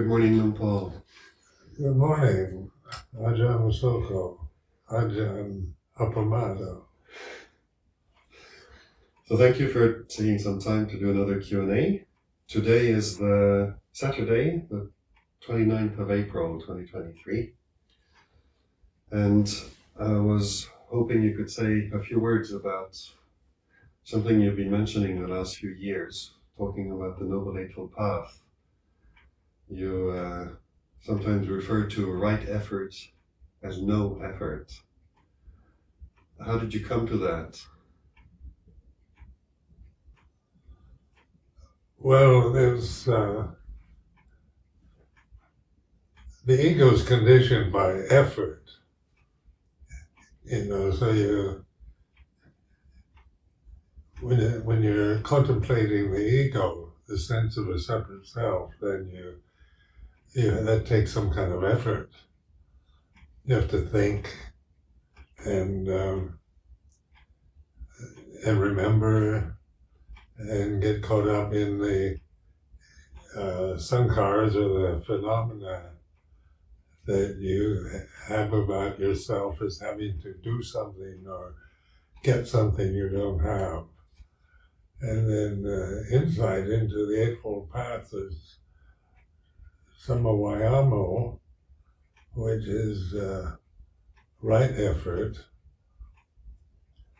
Good morning, Luang Por. Good morning, Ajahn Masoko, Ajahn Appamada. So thank you for taking some time to do another Q&A. Today is the Saturday, the 29th of April, 2023. And I was hoping you could say a few words about something you've been mentioning the last few years, talking about the Noble Eightfold Path. You uh, sometimes refer to right efforts as no effort. How did you come to that? Well, there's uh, the ego's conditioned by effort, you know. So you, when when you're contemplating the ego, the sense of a separate self, then you, you that takes some kind of effort. You have to think, and um, and remember and get caught up in the uh, or the phenomena that you have about yourself as having to do something or get something you don't have. And then uh, insight into the Eightfold Path is Sammavayamo, which is uh, right effort.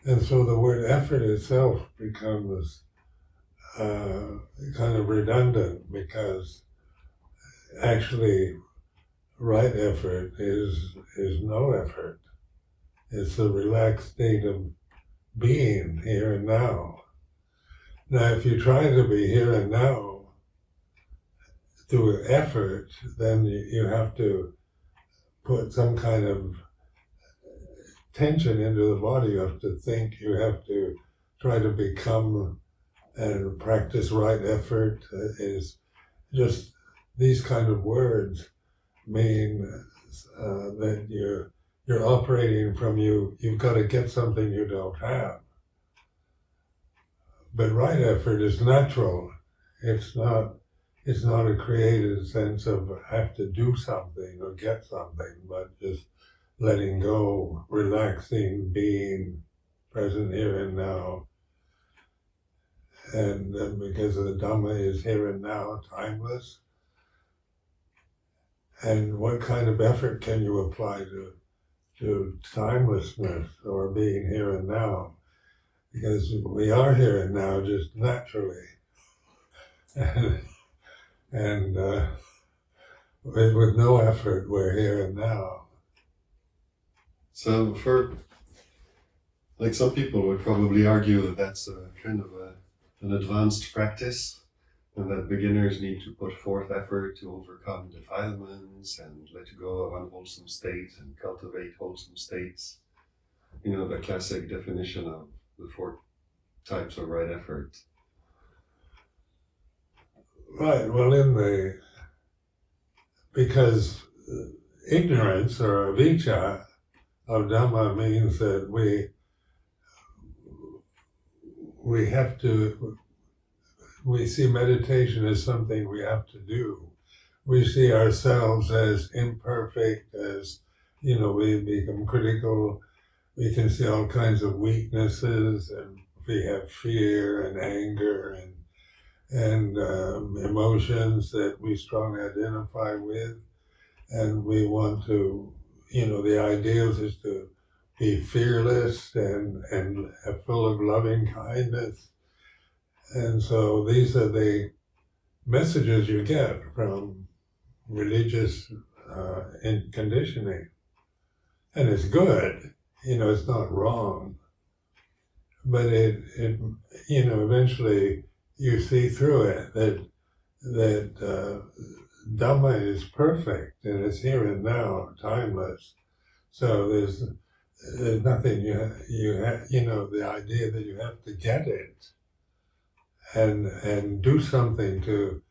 And so the word effort itself becomes uh, kind of redundant because actually right effort is is no effort. It's a relaxed state of being here and now. Now, if you try to be here and now through effort, then you, have to put some kind of tension into the body. You have to think. You have to try to become and practice right effort is just these kind of words mean uh, that you're you're operating from you you've got to get something you don't have but right effort is natural it's not it's not a created sense of have to do something or get something but just letting go relaxing being present here and now and uh, because the Dhamma is here and now, timeless. And what kind of effort can you apply to to timelessness or being here and now? Because we are here and now just naturally, and, uh, with, with no effort, we're here and now. So for like some people would probably argue that that's a kind of a an advanced practice, and that beginners need to put forth effort to overcome defilements and let go of unwholesome states and cultivate wholesome states. You know, the classic definition of the four types of right effort. Right. Well, in the because uh, ignorance or avijja of Dhamma means that we we have to, we see meditation as something we have to do. We see ourselves as imperfect, as, you know, we become critical. We can see all kinds of weaknesses, and we have fear and anger and and um, emotions that we strongly identify with, and we want to, you know, the ideal is to be fearless and, and full of loving kindness. And so these are the messages you get from religious uh, conditioning. And it's good, you know, it's not wrong. But it, it you know, eventually you see through it that, that uh, Dhamma is perfect and it's here and now, timeless. So there's there's nothing you you have, you know the idea that you have to get it and and do something to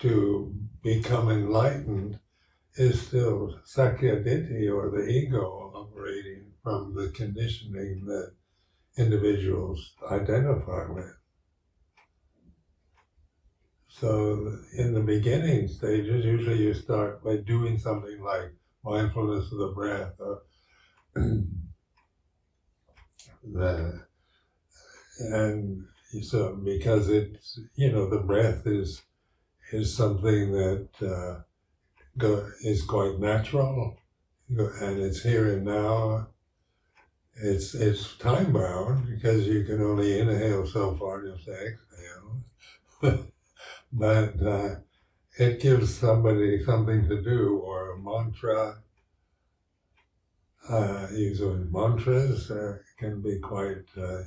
to become enlightened is still sakkayaditthi or the ego operating from the conditioning that individuals identify with. So in the beginning stages, usually you start by doing something like mindfulness of the breath. Or the, and so because it's you know the breath is is something that uh, go, is quite natural and it's here and now it's it's time bound because you can only inhale so far you exhale but uh, it gives somebody something to do or a mantra uh, using mantras uh, can be quite uh,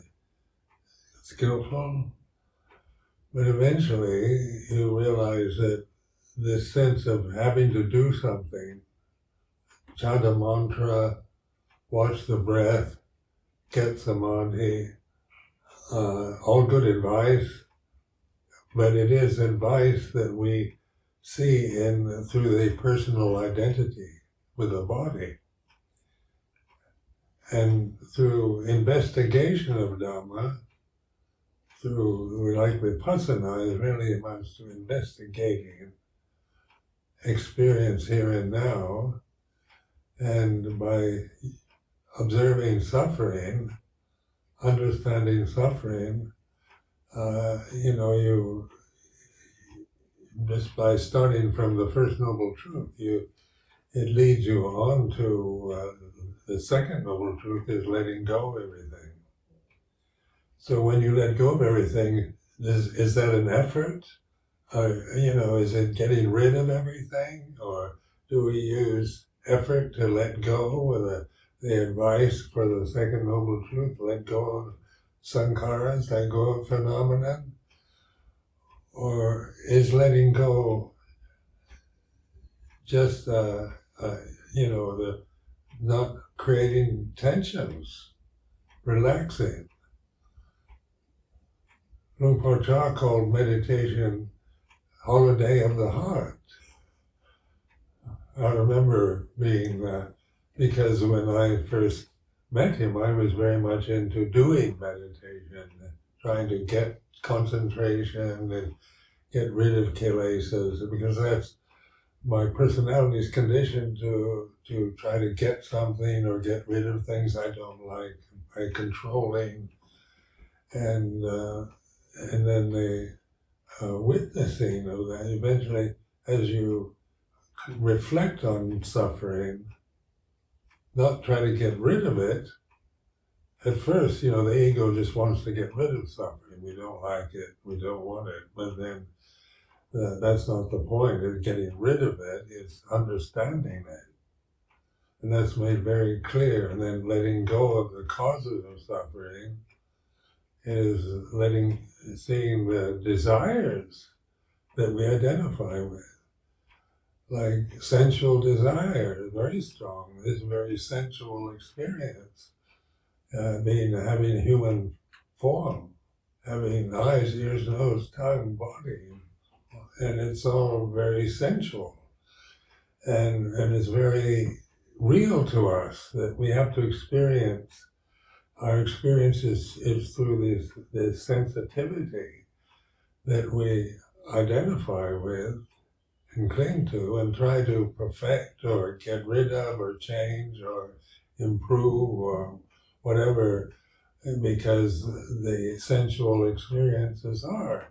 skillful. But eventually you realize that this sense of having to do something, chant a mantra, watch the breath, get samadhi, uh, all good advice, but it is advice that we see in through the personal identity with the body. And through investigation of Dhamma, through, like Vipassana, is really amounts to investigating experience here and now, and by observing suffering, understanding suffering, uh, you know, you just by starting from the first noble truth, you it leads you on to uh, the second noble truth is letting go of everything. So when you let go of everything, is, is that an effort? Uh, you know, is it getting rid of everything? Or do we use effort to let go with the, the advice for the second noble truth, let go of sankharas, that go phenomenon? Or is letting go just, uh, uh, you know, the not creating tensions, relaxing? Luang Por Chah called meditation holiday of the heart. I remember being that because when I first met him, I was very much into doing meditation, trying to get concentration and get rid of kilesas, because that's my personality is conditioned to to try to get something or get rid of things I don't like by controlling. And uh, and then the uh, witnessing of that, eventually, as you reflect on suffering, not try to get rid of it. At first, you know, the ego just wants to get rid of suffering. We don't like it. We don't want it. But then uh, that's not the point of getting rid of it. It's understanding it. And that's made very clear. And then letting go of the causes of suffering is letting, seeing the desires that we identify with. Like sensual desire, very strong. This very sensual experience, uh, being having human form, having eyes, ears, nose, tongue, body, and it's all very sensual, and and it's very real to us that we have to experience our experience is, is through this, this sensitivity that we identify with and cling to and try to perfect or get rid of or change or improve or whatever because the sensual experiences are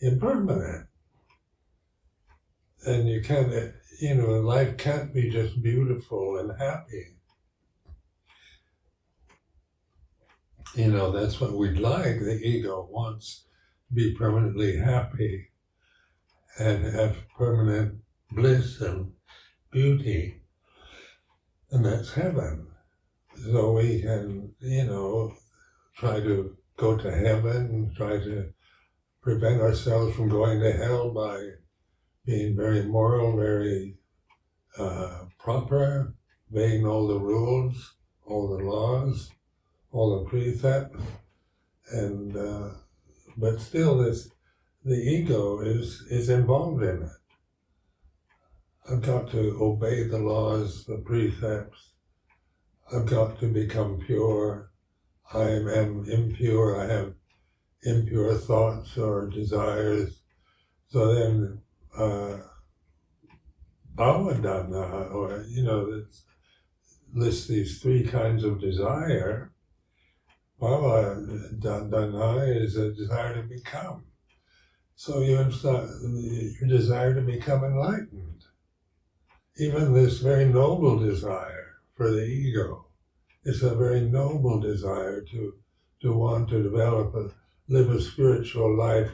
impermanent. And you can't, you know, life can't be just beautiful and happy. You know, that's what we'd like. The ego wants to be permanently happy and have permanent bliss and beauty. And that's heaven. So we can, you know, try to go to heaven, try to prevent ourselves from going to hell by being very moral, very uh, proper, obeying all the rules, all the laws all the precepts, and uh, but still, this the ego is is involved in it. I've got to obey the laws, the precepts. I've got to become pure. I am impure. I have impure thoughts or desires. So then, uh, Bhavatanha, or, you know, lists these three kinds of desire. Bhavatanha is a desire to become. So you your desire to become enlightened. Even this very noble desire for the ego is a very noble desire to, to want to develop a, live a spiritual life,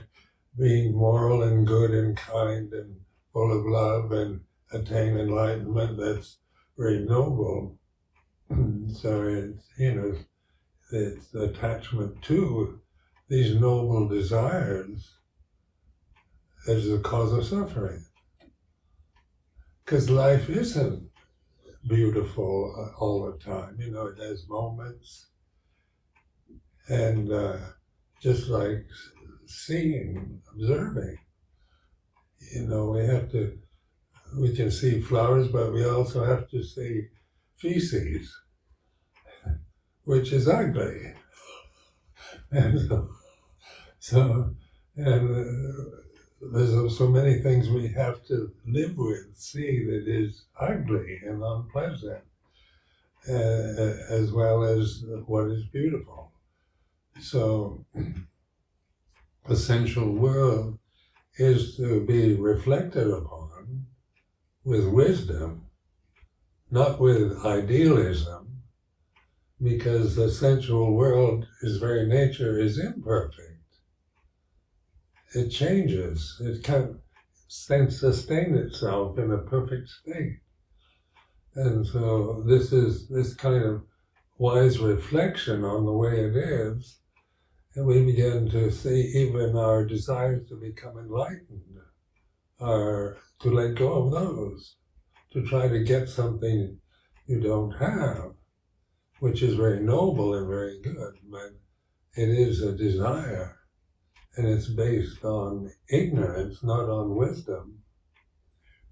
being moral and good and kind and full of love and attain enlightenment. That's very noble. so it's, you know, it's attachment to these noble desires is the cause of suffering. Because life isn't beautiful uh, all the time. You know, it has moments. And uh, just like seeing, observing, you know, we have to, we can see flowers, but we also have to see feces, which is ugly. And so, so and uh, there's so many things we have to live with, see that is ugly and unpleasant, uh, as well as what is beautiful. So, essential world is to be reflected upon with wisdom, not with idealism, because the sensual world, its very nature, is imperfect it changes. It can't sustain itself in a perfect state. And so this is this kind of wise reflection on the way it is, and we begin to see even our desires to become enlightened are to let go of those, to try to get something you don't have, which is very noble and very good, but it is a desire and it's based on ignorance, not on wisdom,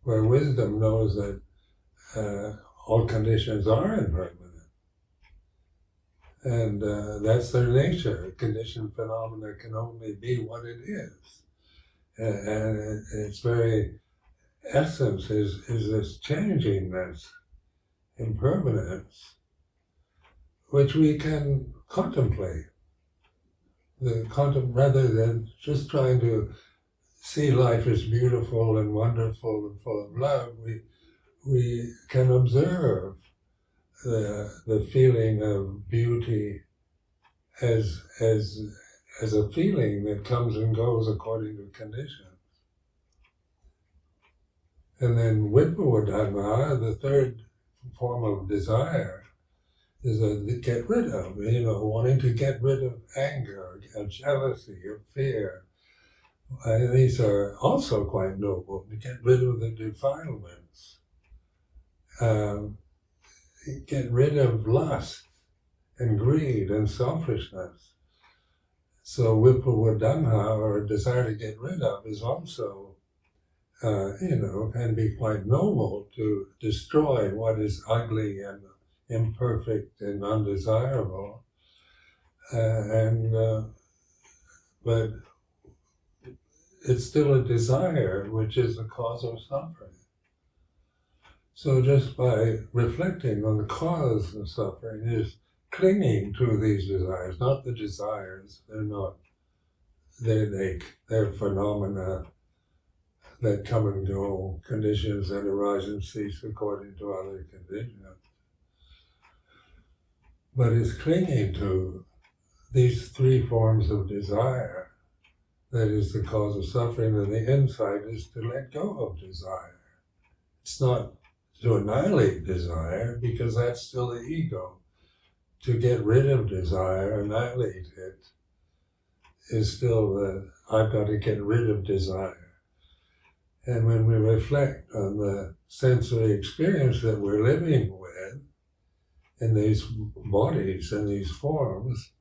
where wisdom knows that uh, all conditions are impermanent. And uh, that's their nature. Conditioned phenomena can only be what it is. And its very essence is, is this changingness, impermanence, which we can contemplate the content rather than just trying to see life as beautiful and wonderful and full of love, we we can observe the the feeling of beauty as as as a feeling that comes and goes according to conditions. And then Vibhavatanha, the third form of desire, is a get rid of, you know, wanting to get rid of anger, of jealousy, of fear. And these are also quite noble to get rid of the defilements, um, get rid of lust and greed and selfishness. So vibhavatanha, or desire to get rid of, is also, uh, you know, can be quite noble to destroy what is ugly and imperfect and undesirable. Uh, and uh, but it's still a desire, which is the cause of suffering. So just by reflecting on the cause of suffering is clinging to these desires, not the desires. They're not. They they they're phenomena that come and go, conditions that arise and cease according to other conditions but is clinging to these three forms of desire that is the cause of suffering, and the insight is to let go of desire. It's not to annihilate desire, because that's still the ego. To get rid of desire, annihilate it, is still the I've got to get rid of desire. And when we reflect on the sensory experience that we're living with, in these bodies and these forms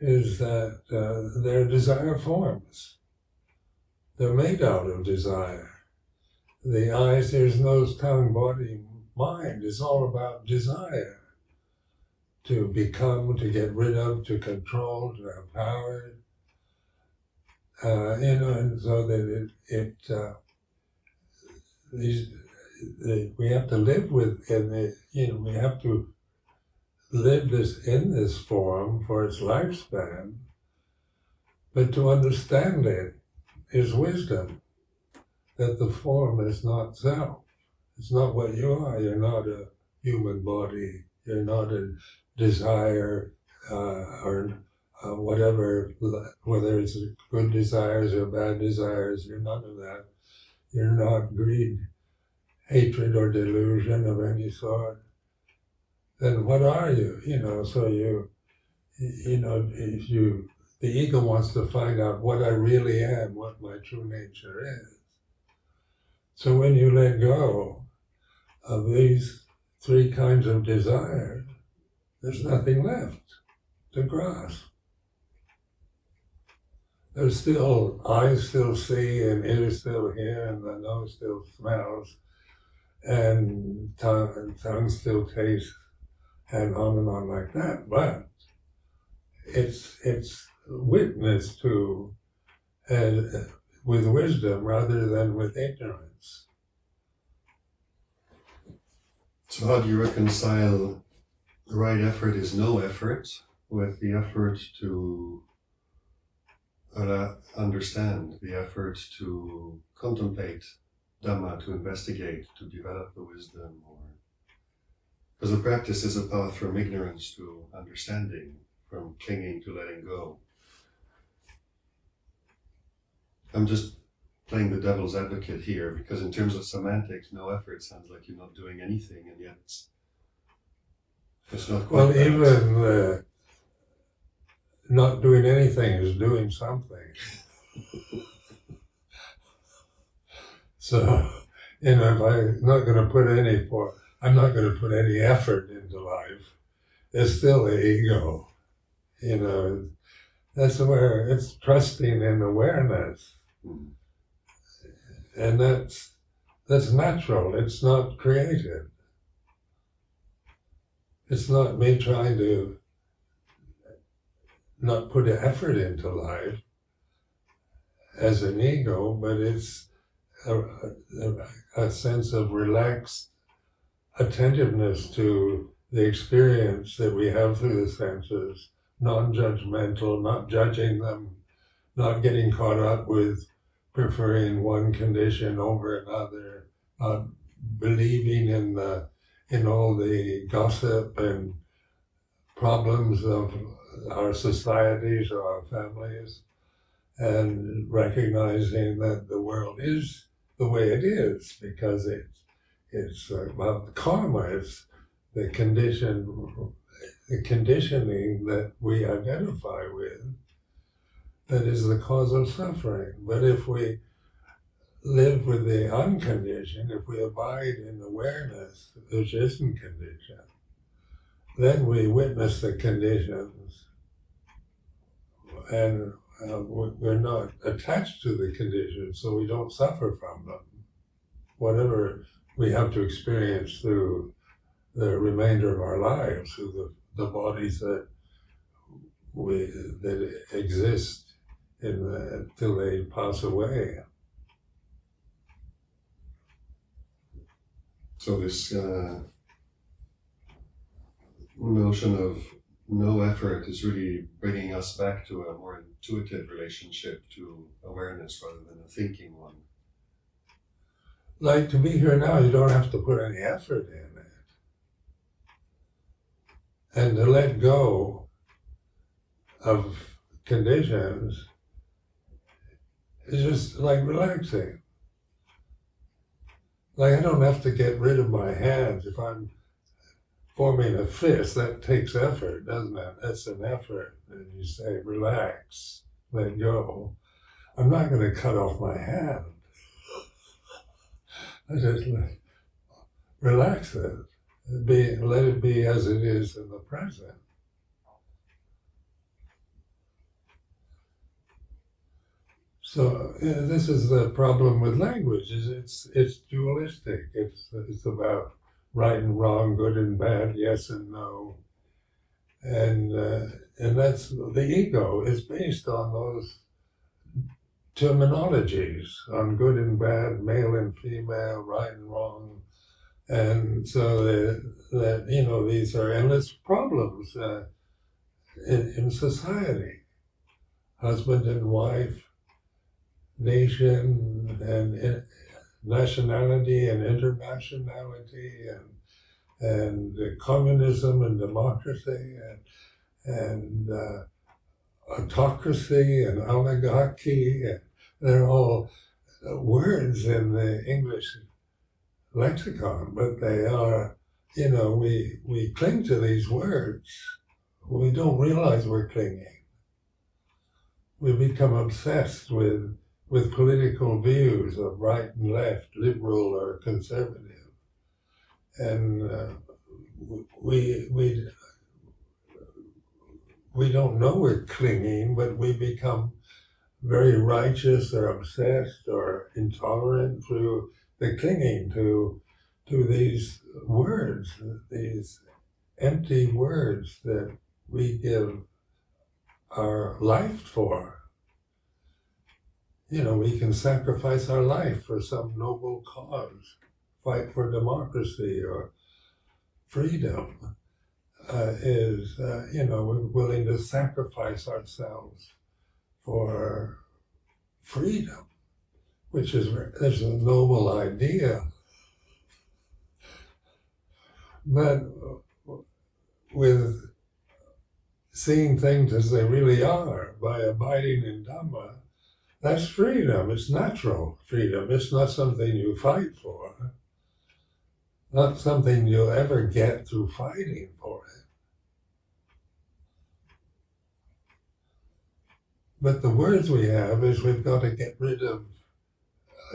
is that uh, they're desire forms. They're made out of desire. The eyes, ears, nose, tongue, body, mind is all about desire. To become, to get rid of, to control, to have power. Uh, you know, and so that it, it uh, these, the, we have to live with, and you know, we have to live this in this form for its lifespan. But to understand it is wisdom, that the form is not self. It's not what you are. You're not a human body. You're not a desire uh, or uh, whatever, whether it's good desires or bad desires. You're none of that. You're not greed, hatred, or delusion of any sort. Then what are you? You know, so you, you know, if you, the ego wants to find out what I really am, what my true nature is. So when you let go of these three kinds of desire, there's nothing left to grasp. There's still eyes still see and ears still hear and the nose still smells and tongue, and tongue still tastes and on and on like that. But it's it's witness to uh, with wisdom rather than with ignorance. So, how do you reconcile the right effort is no effort with the effort to uh, understand, the effort to contemplate Dhamma, to investigate, to develop the wisdom, or because the practice is a path from ignorance to understanding, from clinging to letting go. I'm just playing the devil's advocate here because, in terms of semantics, no effort sounds like you're not doing anything, and yet it's, it's not quite. Well, that. even uh, not doing anything is doing something. so, you know, if I'm not going to put any for, I'm not going to put any effort into life. It's still the ego, you know. That's where it's trusting in awareness Mm. and that's that's natural. It's not created. It's not me trying to not put effort into life as an ego, but it's a, a, a sense of relaxed attentiveness to the experience that we have through the senses, non-judgmental, not judging them, not getting caught up with preferring one condition over another, not believing in the in all the gossip and problems of our societies or our families, and recognizing that the world is the way it is because it's it's about karma. It's the condition, the conditioning that we identify with that is the cause of suffering. But if we live with the unconditioned, if we abide in awareness, which isn't conditioned, then we witness the conditions and uh, we're not attached to the conditions, so we don't suffer from them. Whatever we have to experience through the remainder of our lives, through the, the bodies that we that exist in the, until they pass away. So this uh, notion of no effort is really bringing us back to a more intuitive relationship to awareness rather than a thinking one. Like to be here now, you don't have to put any effort in it. And to let go of conditions is just like relaxing. Like I don't have to get rid of my hands if I'm forming a fist. That takes effort, doesn't it? That's an effort. And you say, relax, let go. I'm not going to cut off my hand. I just relax it. Be, let it be as it is in the present. So yeah, this is the problem with language: is it's it's dualistic. It's it's about right and wrong, good and bad, yes and no, and uh, and that's the ego is based on those terminologies on good and bad, male and female, right and wrong. And so that, you know, these are endless problems uh, in, in society. Husband and wife, nation and in, nationality and internationality and and communism and democracy and and uh, autocracy and oligarchy. And they're all words in the English lexicon, but they are, you know, we, we cling to these words. We don't realize we're clinging. We become obsessed with, with political views of right and left, liberal or conservative. And uh, we, we we don't know we're clinging, but we become very righteous or obsessed or intolerant through the clinging to to these words, these empty words that we give our life for. You know, we can sacrifice our life for some noble cause, fight for democracy or freedom uh, is, uh, you know, we're willing to sacrifice ourselves for freedom, which is, is a noble idea. But with seeing things as they really are by abiding in Dhamma, that's freedom. It's natural freedom. It's not something you fight for, not something you'll ever get through fighting for it. But the words we have is we've got to get rid of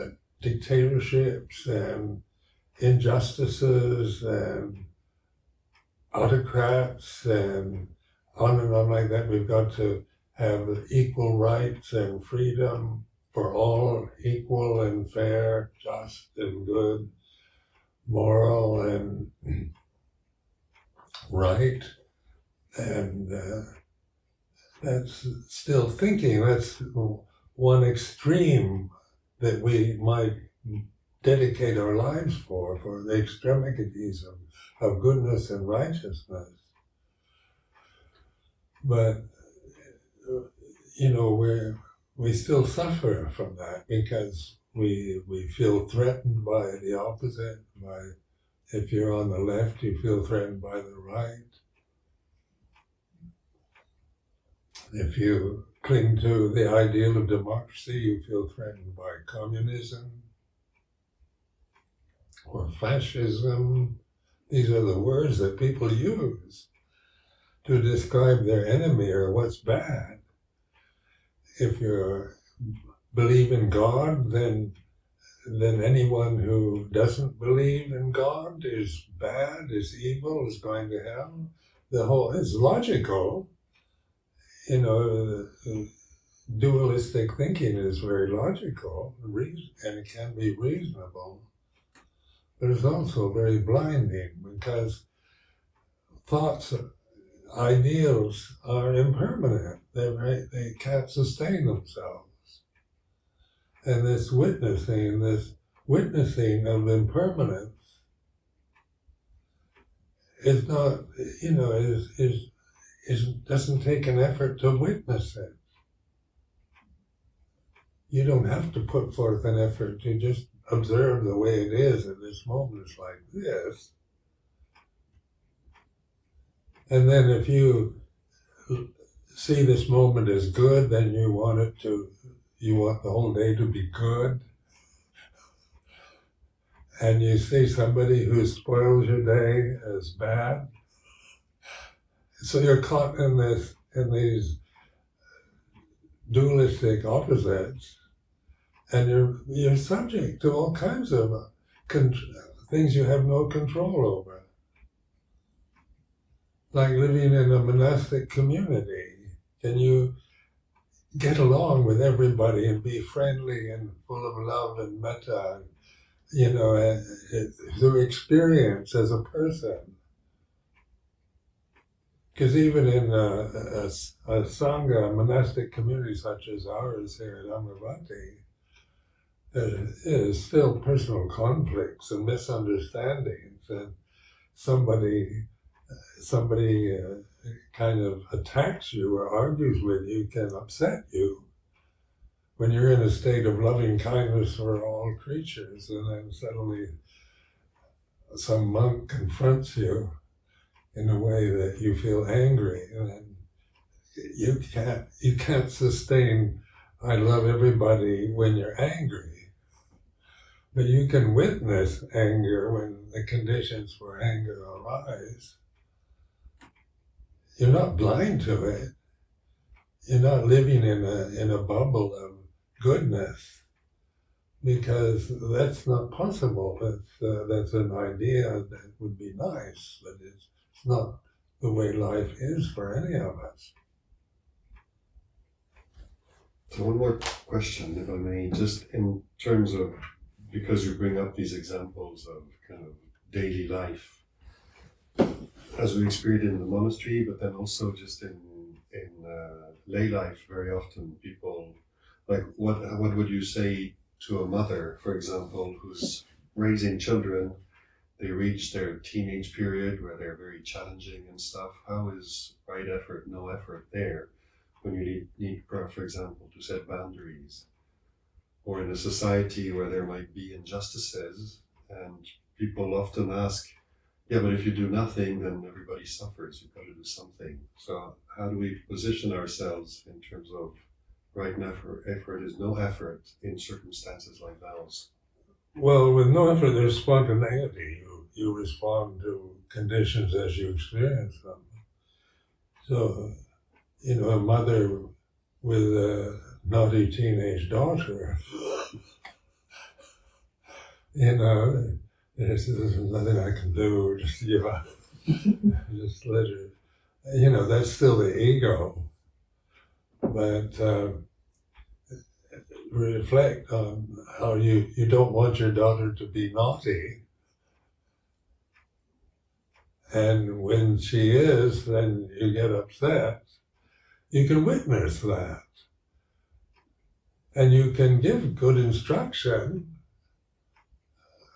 uh, dictatorships and injustices and autocrats and on and on like that. We've got to have equal rights and freedom for all, equal and fair, just and good, moral and right. And uh, that's still thinking. That's one extreme that we might dedicate our lives for, for the extremities of, of goodness and righteousness. But, you know, we we still suffer from that because we, we feel threatened by the opposite. By if you're on the left, you feel threatened by the right. If you cling to the ideal of democracy, you feel threatened by communism or fascism. These are the words that people use to describe their enemy or what's bad. If you believe in God, then then anyone who doesn't believe in God is bad, is evil, is going to hell. The whole is logical you know, dualistic thinking is very logical and it can be reasonable, but it's also very blinding because thoughts, ideals are impermanent. They they can't sustain themselves. And this witnessing, this witnessing of impermanence is not, you know, is is is, doesn't take an effort to witness it. You don't have to put forth an effort to just observe the way it is at this moment. It's like this. And then if you see this moment as good, then you want it to, you want the whole day to be good. And you see somebody who spoils your day as bad, so you're caught in this in these dualistic opposites, and you're you're subject to all kinds of con- things you have no control over, like living in a monastic community. Can you get along with everybody and be friendly and full of love and metta, you know, eh, eh, through experience as a person? Because even in a, a, a Sangha, a monastic community such as ours here at Amaravati, there is still personal conflicts and misunderstandings, and somebody somebody uh, kind of attacks you or argues with you can upset you. When you're in a state of loving kindness for all creatures, and then suddenly some monk confronts you in a way that you feel angry, and you can't you can't sustain. I love everybody when you're angry. But you can witness anger when the conditions for anger arise. You're not blind to it. You're not living in a in a bubble of goodness because that's not possible. That's, uh, that's an idea that would be nice, but it's, it's not the way life is for any of us. So, one more question, if I may, just in terms of because you bring up these examples of kind of daily life as we experience in the monastery, but then also just in in uh, lay life, very often people like what what would you say to a mother, for example, who's raising children? They reach their teenage period where they're very challenging and stuff. How is right effort, no effort there when you need, need for example, to set boundaries? Or in a society where there might be injustices, and people often ask, yeah, but if you do nothing, then everybody suffers. You've got to do something. So, how do we position ourselves in terms of right effort, effort is no effort in circumstances like those. Well, with no effort, there's spontaneity. You, you respond to conditions as you experience them. So, you know, a mother with a naughty teenage daughter, you know, there's, there's nothing I can do, just give up, just let her, you know, that's still the ego but uh, reflect on how you, you don't want your daughter to be naughty. And when she is, then you get upset. You can witness that. And you can give good instruction,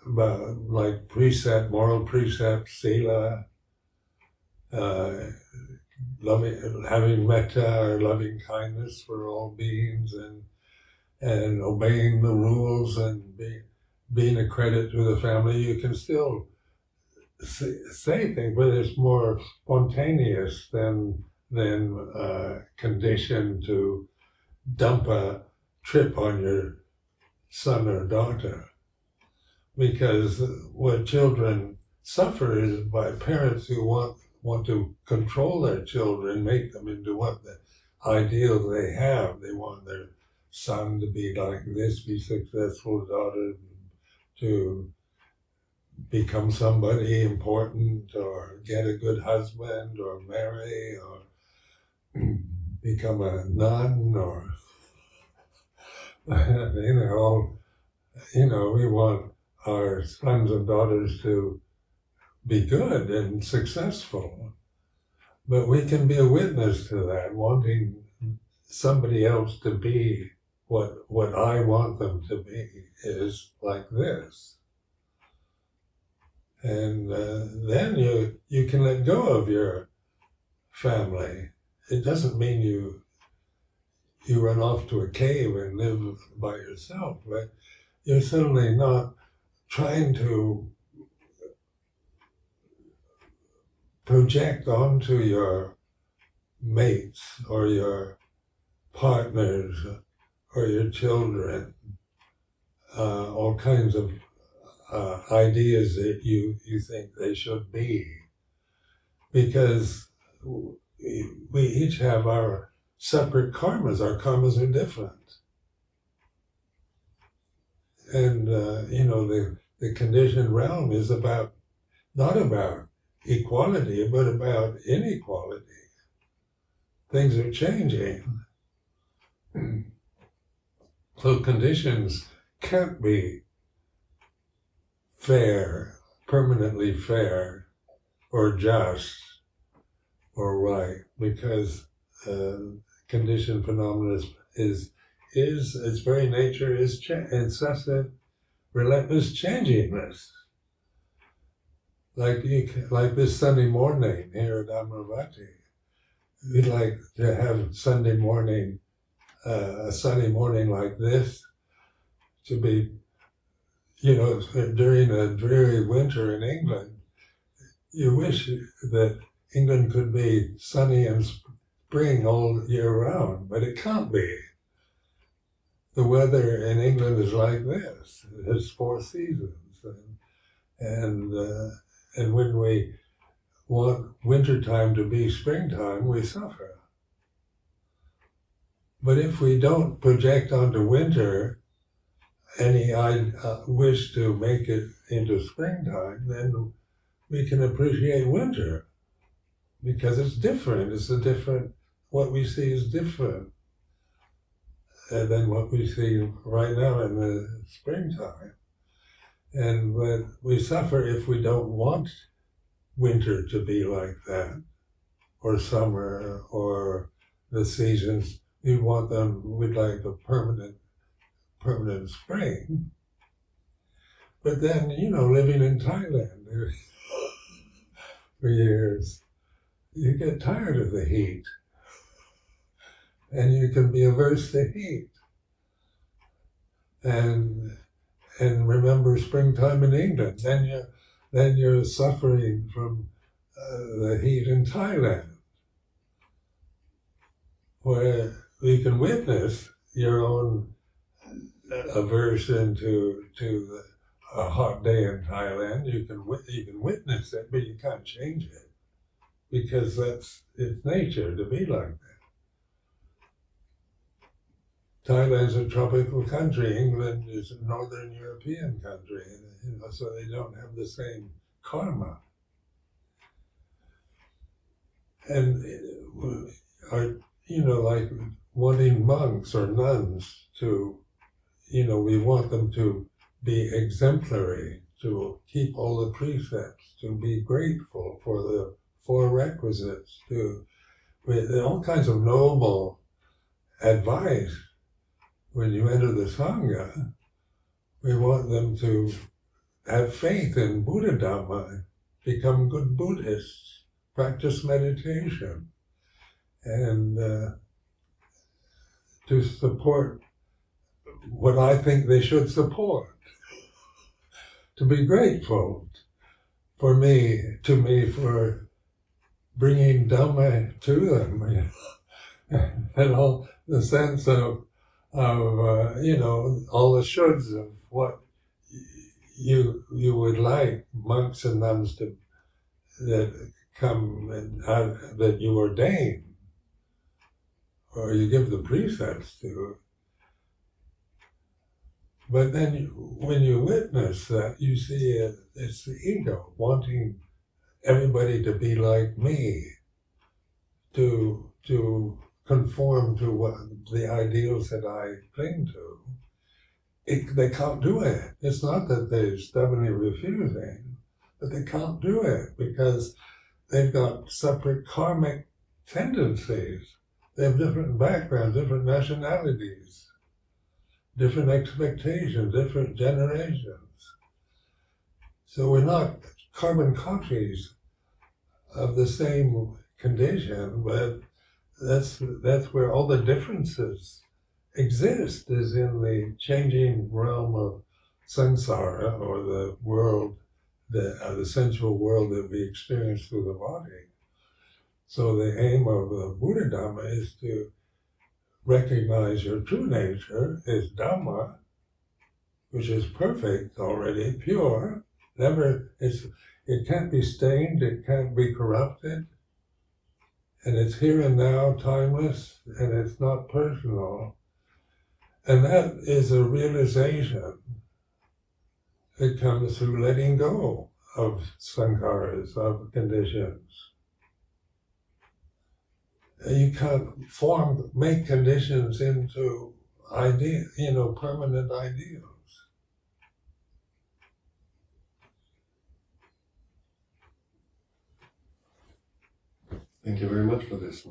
about, like precept, moral precepts, sila, uh, loving, having metta or loving kindness for all beings and and obeying the rules and be, being a credit to the family, you can still say, say things, but it's more spontaneous than than uh, conditioned to dump a trip on your son or daughter. Because what children suffer is by parents who want want to control their children, make them into what the ideal they have. They want their son to be like this, be successful, daughter to become somebody important, or get a good husband, or marry, or become a nun, or mean, they're all, you know, we want our sons and daughters to be good and successful. But we can be a witness to that, wanting somebody else to be what what I want them to be is like this. And uh, then you you can let go of your family. It doesn't mean you you run off to a cave and live by yourself, but you're certainly not trying to project onto your mates or your partners or your children uh, all kinds of uh, ideas that you, you think they should be. Because we, each have our separate karmas, our karmas are different. And, uh, you know, the, the conditioned realm is about, not about equality, but about inequality. Things are changing. So conditions can't be fair, permanently fair, or just, or right because uh, conditioned phenomena is, is is its very nature is cha- incessant, relentless changingness. Like you, like this Sunday morning here at Amaravati, we'd like to have Sunday morning, uh, a sunny morning like this, to be, you know, during a dreary winter in England. You wish that England could be sunny and spring all year round, but it can't be the weather in England is like this. It's four seasons, and and, uh, and when we want wintertime to be springtime, we suffer. But if we don't project onto winter any uh, wish to make it into springtime, then we can appreciate winter because it's different. It's a different. What we see is different than what we see right now in the springtime. And but we suffer if we don't want winter to be like that, or summer, or the seasons. We want them. We'd like a permanent, permanent spring. But then, you know, living in Thailand for years, you get tired of the heat and you can be averse to heat. And and remember springtime in England. Then you then you're suffering from uh, the heat in Thailand, where you can witness your own aversion to to a hot day in Thailand. You can you can witness it, but you can't change it because that's it's nature to be like that. Thailand's a tropical country. England is a northern European country, you know, so they don't have the same karma. And uh, are you know like wanting monks or nuns to, you know, we want them to be exemplary, to keep all the precepts, to be grateful for the four requisites, to all kinds of noble advice. When you enter the Sangha, we want them to have faith in Buddha Dhamma, become good Buddhists, practice meditation, and uh, to support what I think they should support. to be grateful for me, to me, for bringing Dhamma to them, and all the sense of of uh, you know all the shoulds of what you you would like monks and nuns to that come and uh, that you ordain or you give the precepts to. But then you, when you witness that, you see it, it's the ego wanting everybody to be like me, to to conform to what the ideals that I cling to, it, they can't do it. It's not that they're stubbornly refusing, but they can't do it because they've got separate karmic tendencies. They have different backgrounds, different nationalities, different expectations, different generations. So we're not carbon copies of the same condition, but that's that's where all the differences exist is in the changing realm of samsara or the world the, uh, the sensual world that we experience through the body so the aim of the buddha dhamma is to recognize your true nature is dhamma which is perfect already pure never it's it can't be stained it can't be corrupted and it's here and now, timeless, and it's not personal. And that is a realization that comes through letting go of sankharas, of conditions. Uh, you can't form, make conditions into idea, you know, permanent ideals. Thank you very much for this.